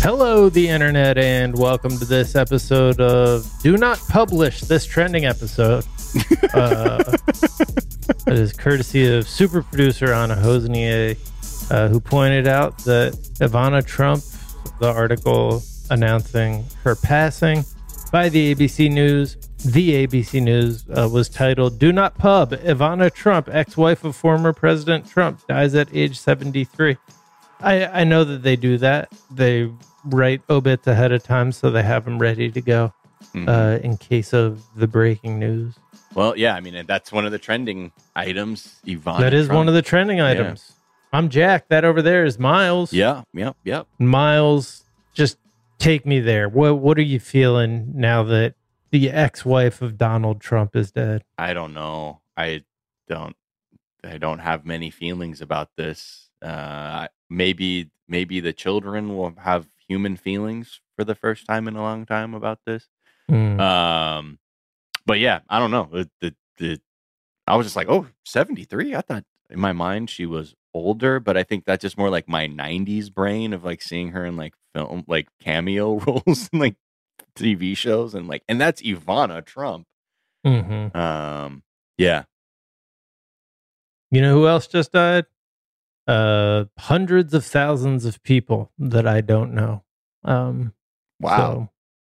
Hello, the internet, and welcome to this episode of Do Not Publish This Trending Episode. Uh, it is courtesy of super producer Anna Hosnieh, uh, who pointed out that Ivana Trump, the article announcing her passing by the ABC News, the ABC News uh, was titled Do Not Pub Ivana Trump, ex wife of former President Trump, dies at age 73. I, I know that they do that. They write obits ahead of time so they have them ready to go Mhm. uh, in case of the breaking news. Well, yeah, I mean, that's one of the trending items. Yvonne. that is one of the trending items. I'm Jack. That over there is Miles. Yeah, yep, yep. Miles, just take me there. What What are you feeling now that the ex-wife of Donald Trump is dead? I don't know. I don't. I don't have many feelings about this. Uh, maybe, maybe the children will have human feelings for the first time in a long time about this. Hmm. Um, but yeah, I don't know. The, the, the, I was just like, oh, 73. I thought in my mind she was older, but I think that's just more like my 90s brain of like seeing her in like film, like cameo roles in like TV shows. And like, and that's Ivana Trump. Mhm. Um, yeah. You know who else just died? Uh, hundreds of thousands of people that I don't know. Um, Wow. so,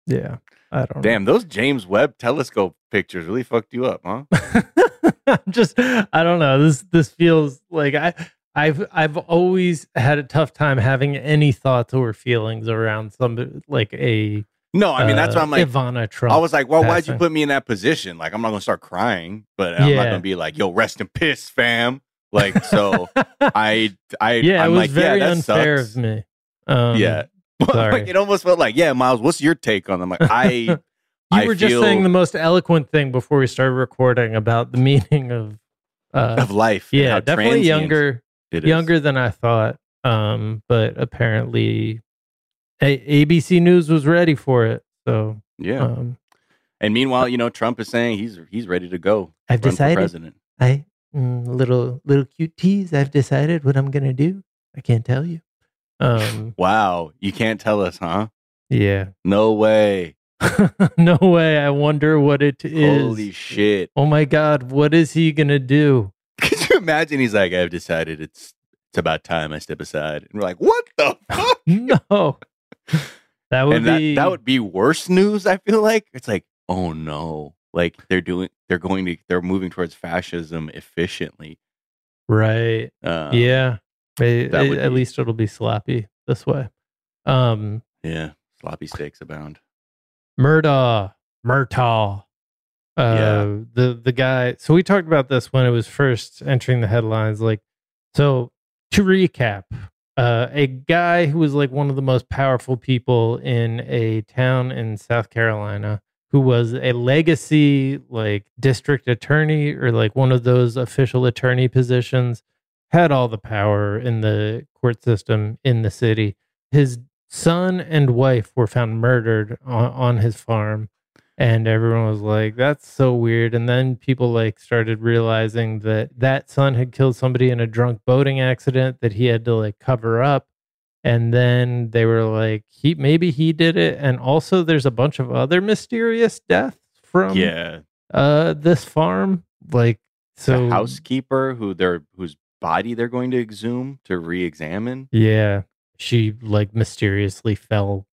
yeah, I don't. Damn, those James Webb telescope pictures really fucked you up, huh? I'm just I don't know. This this feels like I I've I've always had a tough time having any thoughts or feelings around some like a No, I mean that's uh, why I'm like Ivana Trump. I was like, well, why'd you put me in that position? Like, I'm not gonna start crying, but I'm not gonna be like, yo, rest in piss, fam. Like, so I, I, yeah, I'm it was like, very yeah, unfair sucks. of me. Um, yeah, sorry. like it almost felt like, yeah, Miles, what's your take on them? Like, I, you I were just saying the most eloquent thing before we started recording about the meaning of uh, of life, yeah, definitely younger it is. younger than I thought. Um, but apparently, a- ABC News was ready for it. So, yeah. um, and meanwhile, you know, Trump is saying he's he's ready to go. I've decided. president. I mm, little little cute tease. I've decided what I'm gonna do. I can't tell you. Um, Wow, you can't tell us, huh? yeah. No way. no way. I wonder what it is. Holy shit! Oh my god, what is he gonna do? Could you imagine? He's like, I've decided it's it's about time I step aside. And we're like, what the fuck? no. That would and that, be that would be worse news. I feel like it's like, oh no, like they're doing, they're going to, they're moving towards fascism efficiently. right. Um, yeah. It- it- would at be- least it'll be sloppy this way. Um, yeah. Sloppy steaks abound. Murdaugh, Murtaugh. Uh, Yeah. the the guy. So we talked about this when it was first entering the headlines. Like, so to recap, uh, a guy who was like one of the most powerful people in a town in South Carolina, who was a legacy like district attorney or like one of those official attorney positions, had all the power in the court system in the city. His son and wife were found murdered on, on his farm and everyone was like that's so weird and then people like started realizing that that son had killed somebody in a drunk boating accident that he had to like cover up and then they were like he maybe he did it and also there's a bunch of other mysterious deaths from yeah. uh this farm like so the housekeeper who they're whose body they're going to exhume to re-examine. Yeah. She like mysteriously fell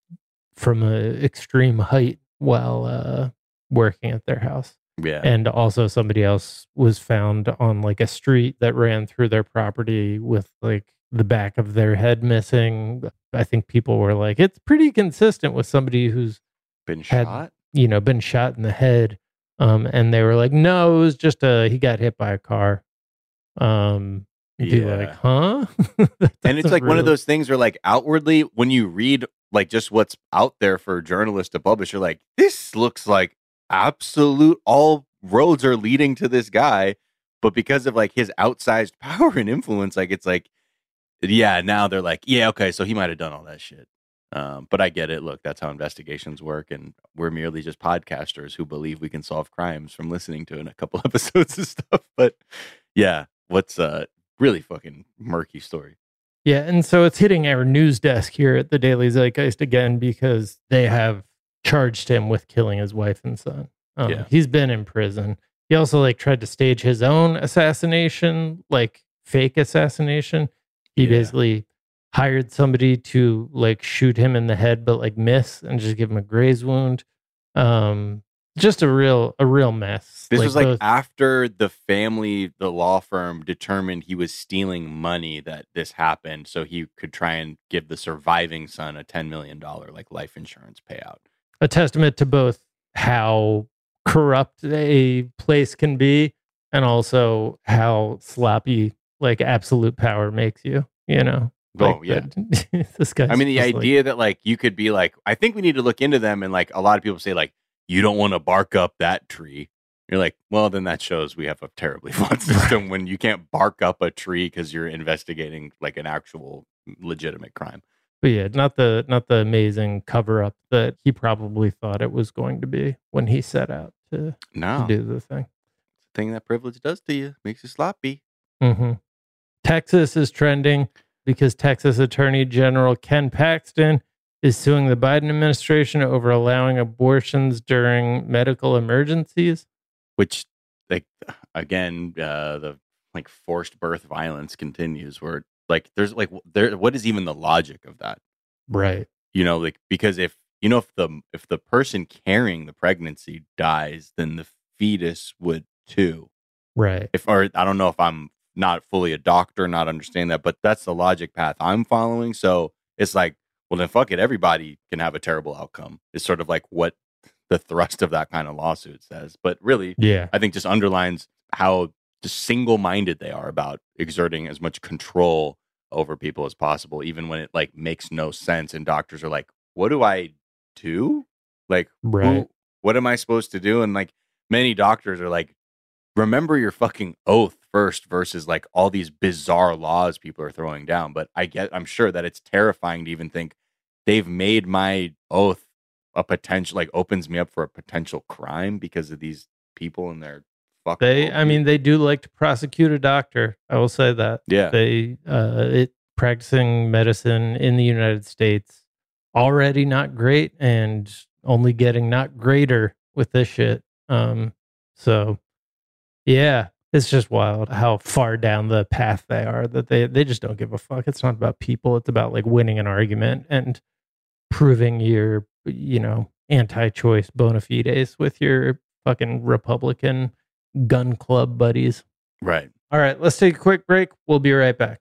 from a extreme height while uh working at their house. Yeah. And also somebody else was found on like a street that ran through their property with like the back of their head missing. I think people were like it's pretty consistent with somebody who's, Been had- shot. you know, been shot in the head. Um and they were like no, it was just a he got hit by a car. Um were like, "Huh?" and it's like one of those things where like outwardly when you read like just what's out there for journalists to publish you're like this looks like absolute all roads are leading to this guy but because of like his outsized power and influence like it's like yeah now they're like yeah okay so he might have done all that shit um, but i get it look that's how investigations work and we're merely just podcasters who believe we can solve crimes from listening to in a couple episodes of stuff but yeah what's a really fucking murky story Yeah, and so it's hitting our news desk here at the Daily Zeitgeist again because they have charged him with killing his wife and son. Um, Yeah. He's been in prison. He also like tried to stage his own assassination, like fake assassination. He Yeah. basically hired somebody to like shoot him in the head, but like miss and just give him a graze wound. Um, just a real, a real mess. This was like after the family, the law firm determined he was stealing money that this happened, so he could try and give the surviving son a ten million dollar like life insurance payout. a testament to both how corrupt a place can be and also how sloppy like absolute power makes you you know Oh Like, yeah, that- this guy I mean the idea that like you could be like, I think we need to look into them, and like a lot of people say like you don't want to bark up that tree. You're like, well, then that shows we have a terribly flawed system when you can't bark up a tree because you're investigating like an actual legitimate crime. but yeah not the not the amazing cover up that he probably thought it was going to be when he set out to, to do the thing thing that privilege does to you makes you sloppy. hmm Texas is trending because Texas Attorney General Ken Paxton is suing the Biden administration over allowing abortions during medical emergencies. which like again uh the like forced birth violence continues where like there's like there what is even the logic of that Right. you know like because if you know if the if the person carrying the pregnancy dies then the fetus would too Right. if or i don't know if i'm not fully a doctor not understand that but that's the logic path i'm following so it's like well then fuck it everybody can have a terrible outcome it's sort of like what the thrust of that kind of lawsuit says but really Yeah. I think just underlines how just single minded they are about exerting as much control over people as possible, even when it like makes no sense. And doctors are like, what do I do? Like, Right. who, what am I supposed to do? And like many doctors are like, remember your fucking oath first versus like all these bizarre laws people are throwing down. But I get, I'm sure that it's terrifying to even think they've made my oath a potential, like opens me up for a potential crime because of these people and their fuck. They I mean they do like to prosecute a doctor. I will say that. yeah, They uh it practicing medicine in the United States already not great and only getting not greater with this shit. Um so yeah, it's just wild how far down the path they are that they they just don't give a fuck. It's not about people, it's about like winning an argument and proving your you know anti-choice bona fides with your fucking Republican gun club buddies. right. All right, let's take a quick break. We'll be right back.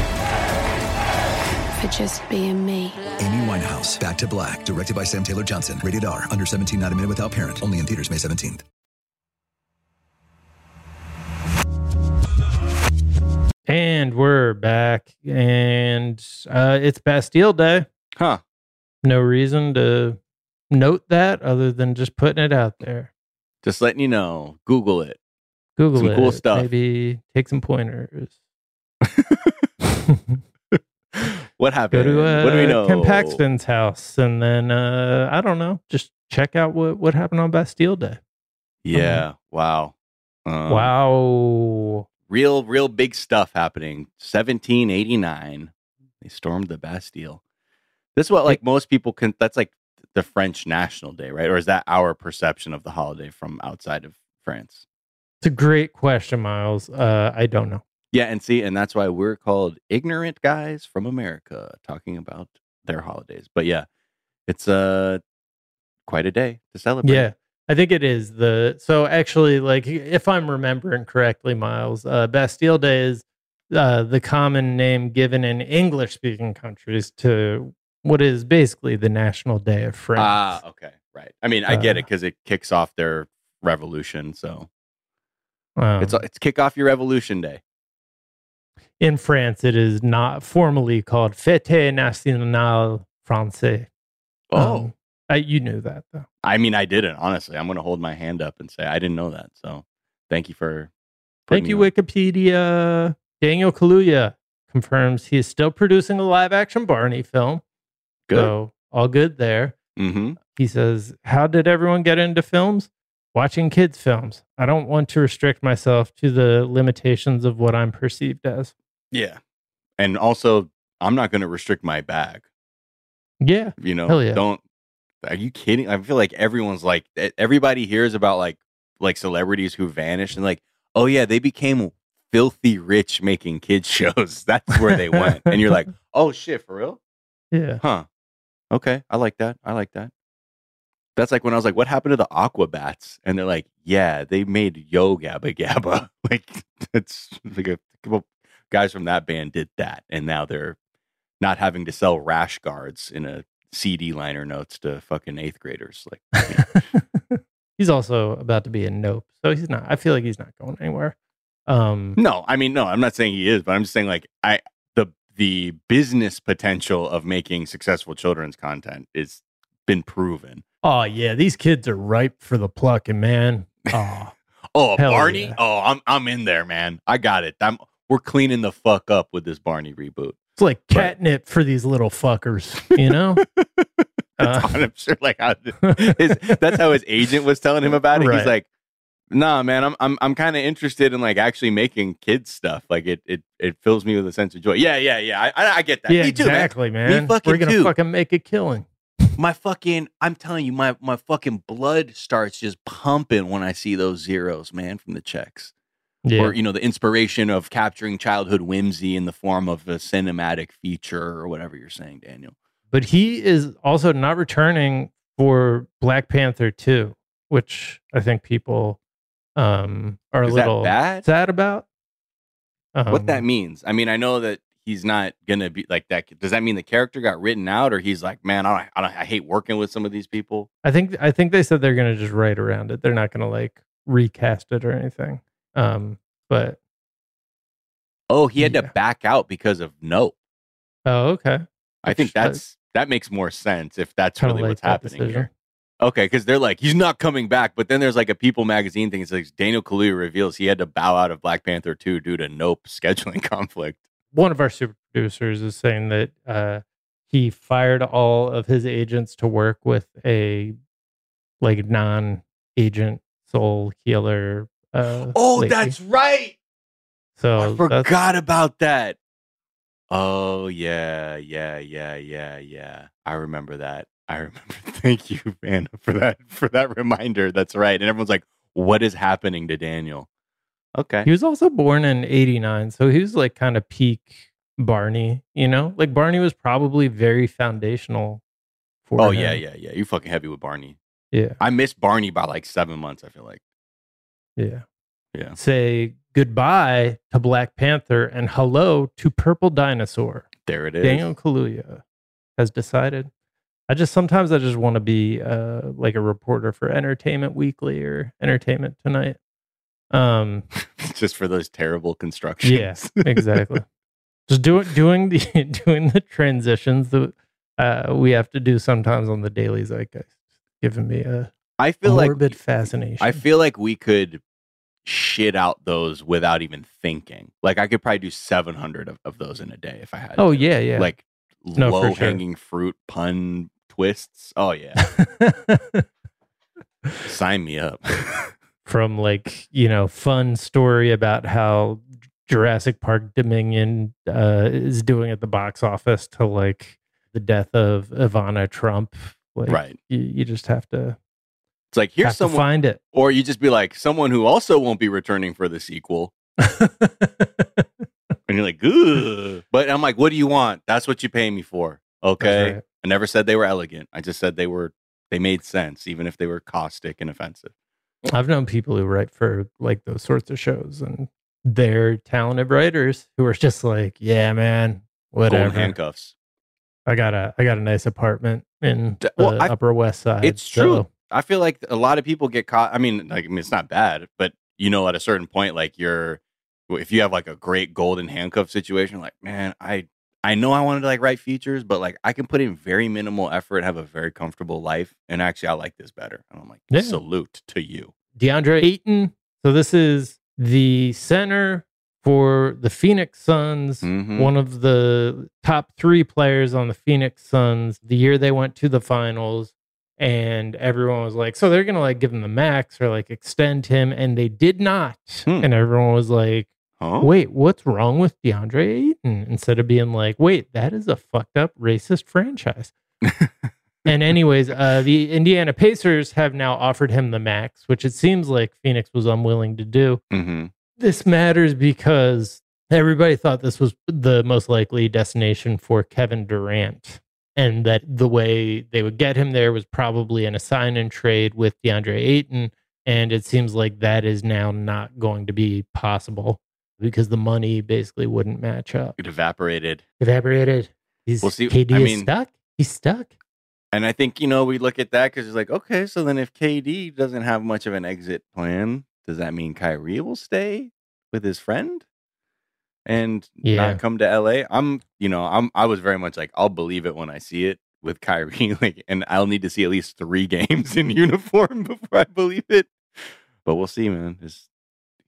for just being me. Amy Winehouse, Back to Black, directed by Sam Taylor Johnson. Rated R, under 17, not a minute without parent. Only in theaters May 17th. And we're back, and uh, it's Bastille Day. Huh. No reason to note that other than just putting it out there. Just letting you know. Google it. Google Some it. cool stuff. Maybe take some pointers. What Go happened? to uh, what do we know? Ken Paxton's house, and then uh, I don't know. Just check out what what happened on Bastille Day. Yeah. Wow. Um, wow. Real, real big stuff happening. 1789. They stormed the Bastille. This is what like most people can. That's like the French National Day, right? Or is that our perception of the holiday from outside of France? It's a great question, Miles. Uh, I don't know. Yeah, and see, and that's why we're called ignorant guys from America talking about their holidays. But yeah, it's uh quite a day to celebrate. Yeah, I think it is the so actually like if I'm remembering correctly, Miles, uh, Bastille Day is uh, the common name given in English speaking countries to what is basically the national day of France. Ah, okay, right. I mean, I get it Uh, because it kicks off their revolution. So Um, it's it's kick off your revolution day. In France, it is not formally called Fête Nationale Française. Oh, Um, I, you knew that though. I mean, I didn't honestly. I'm going to hold my hand up and say I didn't know that. So thank you for. Thank you, on. Wikipedia. Daniel Kaluuya confirms he is still producing a live action Barney film. Good. So all good there. Mm-hmm. He says, How did everyone get into films? Watching kids' films. I don't want to restrict myself to the limitations of what I'm perceived as. Yeah, and also I'm not going to restrict my bag. Yeah. You know, yeah. don't. Are you kidding? I feel like everyone's like everybody hears about like like celebrities who vanished and like, oh yeah, they became filthy rich making kids shows. That's where they went, and you're like, oh shit, for real? Yeah. Huh. Okay, I like that. I like that. That's like when I was like, "What happened to the Aquabats?" And they're like, "Yeah, they made Yo Gabba Gabba." like it's like a guys from that band did that, and now they're not having to sell rash guards in a CD liner notes to fucking eighth graders. Like, He's also about to be a nope. So he's not, I feel like he's not going anywhere. Um, no, I mean, no, I'm not saying he is, but I'm just saying like I the the business potential of making successful children's content is been proven. Oh, yeah. These kids are ripe for the plucking, man. Oh, Oh, Barney! yeah. Oh, I'm I'm in there, man. I got it. I'm we're cleaning the fuck up with this Barney reboot. It's like catnip for these little fuckers, you know? That's Uh, I'm sure like how his, that's how his agent was telling him about it. Right. He's like, "Nah, man, I'm I'm I'm kind of interested in like actually making kids stuff. Like it it it fills me with a sense of joy. Yeah, yeah, yeah. I I, I get that. yeah, me too, exactly, man. man. Me fucking We're gonna too. fucking make a killing. my fucking I'm telling you, my my fucking blood starts just pumping when I see those zeros, man, from the checks. Yeah. Or you know, the inspiration of capturing childhood whimsy in the form of a cinematic feature or whatever you're saying, Daniel. But he is also not returning for Black Panther 2, which I think people um are a Is that little bad? sad about. what that Um, means? I mean, I know that he's not gonna be like that. Does that mean the character got written out, or he's like, man, I don't, I, don't, I hate working with some of these people? I think I think they said they're gonna just write around it. They're not gonna like recast it or anything. Um, but Oh, he had to back out because of no. oh, okay. I think that's that makes more sense if that's Kinda really what's happening decision. here. Okay, because they're like, he's not coming back. But then there's like a People magazine thing. It's like Daniel Kaluuya reveals he had to bow out of Black Panther 2 due to Nope scheduling conflict. one of our super producers is saying that uh, he fired all of his agents to work with a like non-agent soul healer. Uh, Oh, lady. that's right. so I forgot about that. Oh yeah, yeah, yeah, yeah, yeah. I remember that. I remember. Thank you, man, for that for that reminder. That's right. And everyone's like, "What is happening to Daniel?" Okay. He was also born in '89, so he was like kind of peak Barney. You know, like Barney was probably very foundational. For Oh him. yeah, yeah, yeah. You fucking heavy with Barney. Yeah. I missed Barney by like seven months. I feel like. Yeah. Yeah. Say goodbye to Black Panther and hello to Purple Dinosaur. There it is. Daniel Kaluuya has decided. I just sometimes I just want to be uh, like a reporter for Entertainment Weekly or Entertainment Tonight. Um, Just for those terrible constructions. yeah, exactly. just doing doing the doing the transitions that uh, we have to do sometimes on the Daily Zeitgeist, giving me a I feel like morbid fascination. I feel like we could shit out those without even thinking. Like I could probably do 700 of, of those in a day if I had Oh, to. yeah, yeah. Like No, low sure. hanging fruit pun twists. Oh yeah. Sign me up. from like you know fun story about how Jurassic Park Dominion uh, is doing at the box office to like the death of Ivana Trump. Like, Right. You, you just have to It's like here's someone find it. or you just be like someone who also won't be returning for the sequel. and you're like, Ugh. but I'm like, what do you want? That's what you pay me for. Okay. right. I never said they were elegant. I just said they were they made sense, even if they were caustic and offensive. I've known people who write for like those sorts of shows, and they're talented writers who are just like, yeah, man, Golden whatever. handcuffs. I got a I got a nice apartment in the well, Upper West Side. It's so- true. I feel like a lot of people get caught. I mean, like, I mean, it's not bad, but you know, at a certain point, like you're, if you have like a great golden handcuff situation, like, man, I, I know I wanted to like write features, but like I can put in very minimal effort, have a very comfortable life, and actually, I like this better. And I'm like, Yeah. salute to you. DeAndre Ayton. So this is the center for the Phoenix Suns, Mhm. one of the top three players on the Phoenix Suns. The year they went to the finals, and everyone was like, "So they're gonna like give him the max or like extend him," and they did not. Hmm. And everyone was like, Huh? "Wait, what's wrong with DeAndre Ayton?" Instead of being like, "Wait, that is a fucked up racist franchise." and anyways, uh, the Indiana Pacers have now offered him the max, which it seems like Phoenix was unwilling to do. Mm-hmm. This matters because everybody thought this was the most likely destination for Kevin Durant, and that the way they would get him there was probably an assign and trade with DeAndre Ayton. And it seems like that is now not going to be possible because the money basically wouldn't match up. It evaporated. Evaporated. He's We'll see- KD I is mean- stuck. He's stuck. And I think, you know, we look at that because it's like, okay, so then if KD doesn't have much of an exit plan, does that mean Kyrie will stay with his friend and Yeah. not come to LA? I'm, you know, I'm, I was very much like, I'll believe it when I see it with Kyrie, like, and I'll need to see at least three games in uniform before I believe it. But we'll see, man. He's,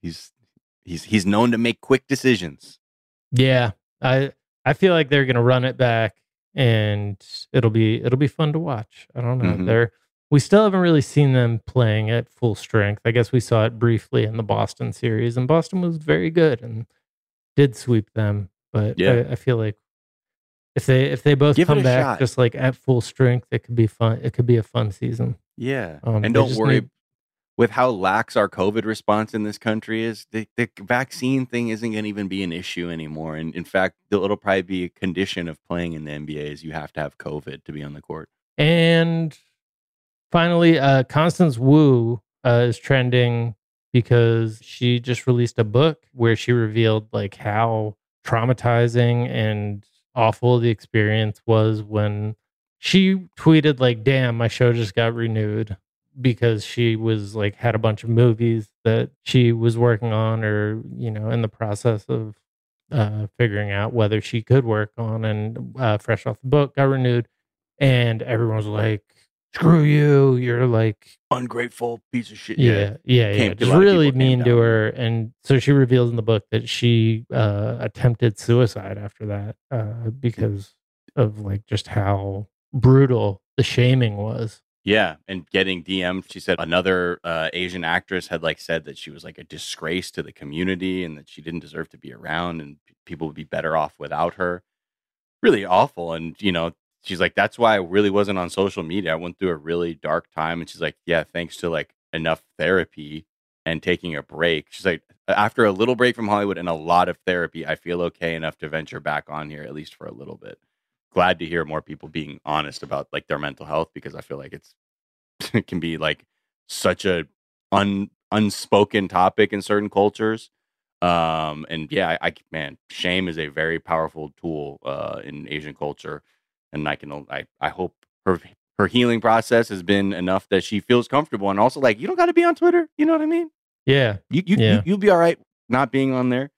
he's, he's, he's known to make quick decisions. Yeah. I I feel like they're going to run it back, and it'll be it'll be fun to watch. I don't know. Mhm. They're we still haven't really seen them playing at full strength. I guess we saw it briefly in the Boston series, and Boston was very good and did sweep them. But Yeah. I, I feel like if they if they both Give come back shot. just like at full strength, it could be fun. It could be a fun season. Yeah. Um, and don't worry need- with how lax our COVID response in this country is, the, the vaccine thing isn't going to even be an issue anymore. And in fact, it'll probably be a condition of playing in the NBA is you have to have COVID to be on the court. And finally, uh, Constance Wu uh, is trending because she just released a book where she revealed like how traumatizing and awful the experience was when she tweeted like, "Damn, my show just got renewed." because she was like had a bunch of movies that she was working on or you know in the process of uh figuring out whether she could work on and uh fresh off the book got renewed and everyone was like screw you you're like Ungrateful piece of shit. yeah yeah yeah, just really mean to her and so she reveals in the book that she uh attempted suicide after that uh because of like just how brutal the shaming was Yeah, and getting DM, she said another uh, Asian actress had like said that she was like a disgrace to the community and that she didn't deserve to be around and people would be better off without her. Really awful. And you know, she's like, that's why I really wasn't on social media. I went through a really dark time, and she's like, yeah, thanks to like enough therapy and taking a break. She's like, after a little break from Hollywood and a lot of therapy, I feel okay enough to venture back on here at least for a little bit glad to hear more people being honest about like their mental health because I feel like it's it can be like such a un unspoken topic in certain cultures. Um and yeah, I, I man, shame is a very powerful tool uh in Asian culture and I can I I hope her her healing process has been enough that she feels comfortable and also like you don't got to be on Twitter, you know what I mean? yeah You you, Yeah. you you'll be all right not being on there,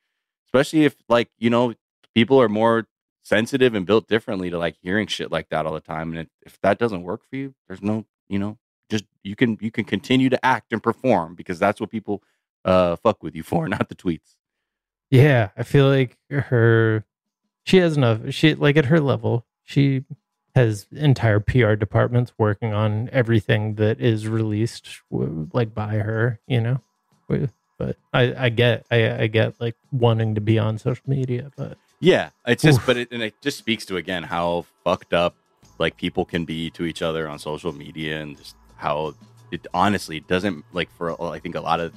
especially if like you know people are more sensitive and built differently to like hearing shit like that all the time. And if, if that doesn't work for you, there's no you know just you can you can continue to act and perform because that's what people uh fuck with you for, not the tweets. Yeah, I feel like her she has enough she like at her level, she has entire PR departments working on everything that is released like by her, you know. But I I get I I get like wanting to be on social media, but Yeah, it's just, Oof. but it, and it just speaks to again how fucked up like people can be to each other on social media, and just how it honestly doesn't like for uh, I think a lot of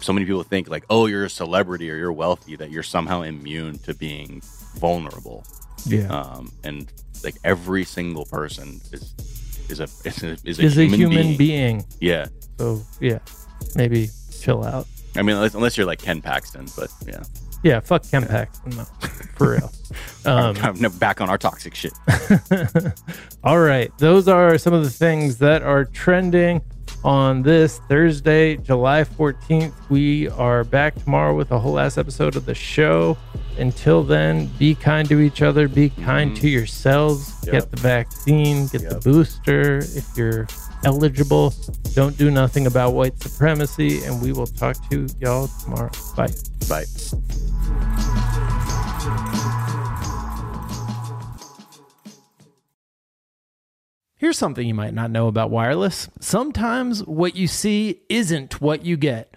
so many people think like, oh, you're a celebrity or you're wealthy that you're somehow immune to being vulnerable. Yeah. um, and like every single person is is a is a, is a is human, a human being. being. Yeah, So yeah, maybe chill out. I mean, unless, unless you're like Ken Paxton, but yeah, Yeah, fuck Ken Paxton, no, for real. Um, I'm no, back on our toxic shit. All right. Those are some of the things that are trending on this Thursday, July 14th. We are back tomorrow with a whole last episode of the show. Until then, be kind to each other, be mm-hmm. kind to yourselves, Yep. get the vaccine, get the booster if you're eligible. Don't do nothing about white supremacy, and we will talk to y'all tomorrow. Bye. Bye. Here's something you might not know about wireless. Sometimes what you see isn't what you get.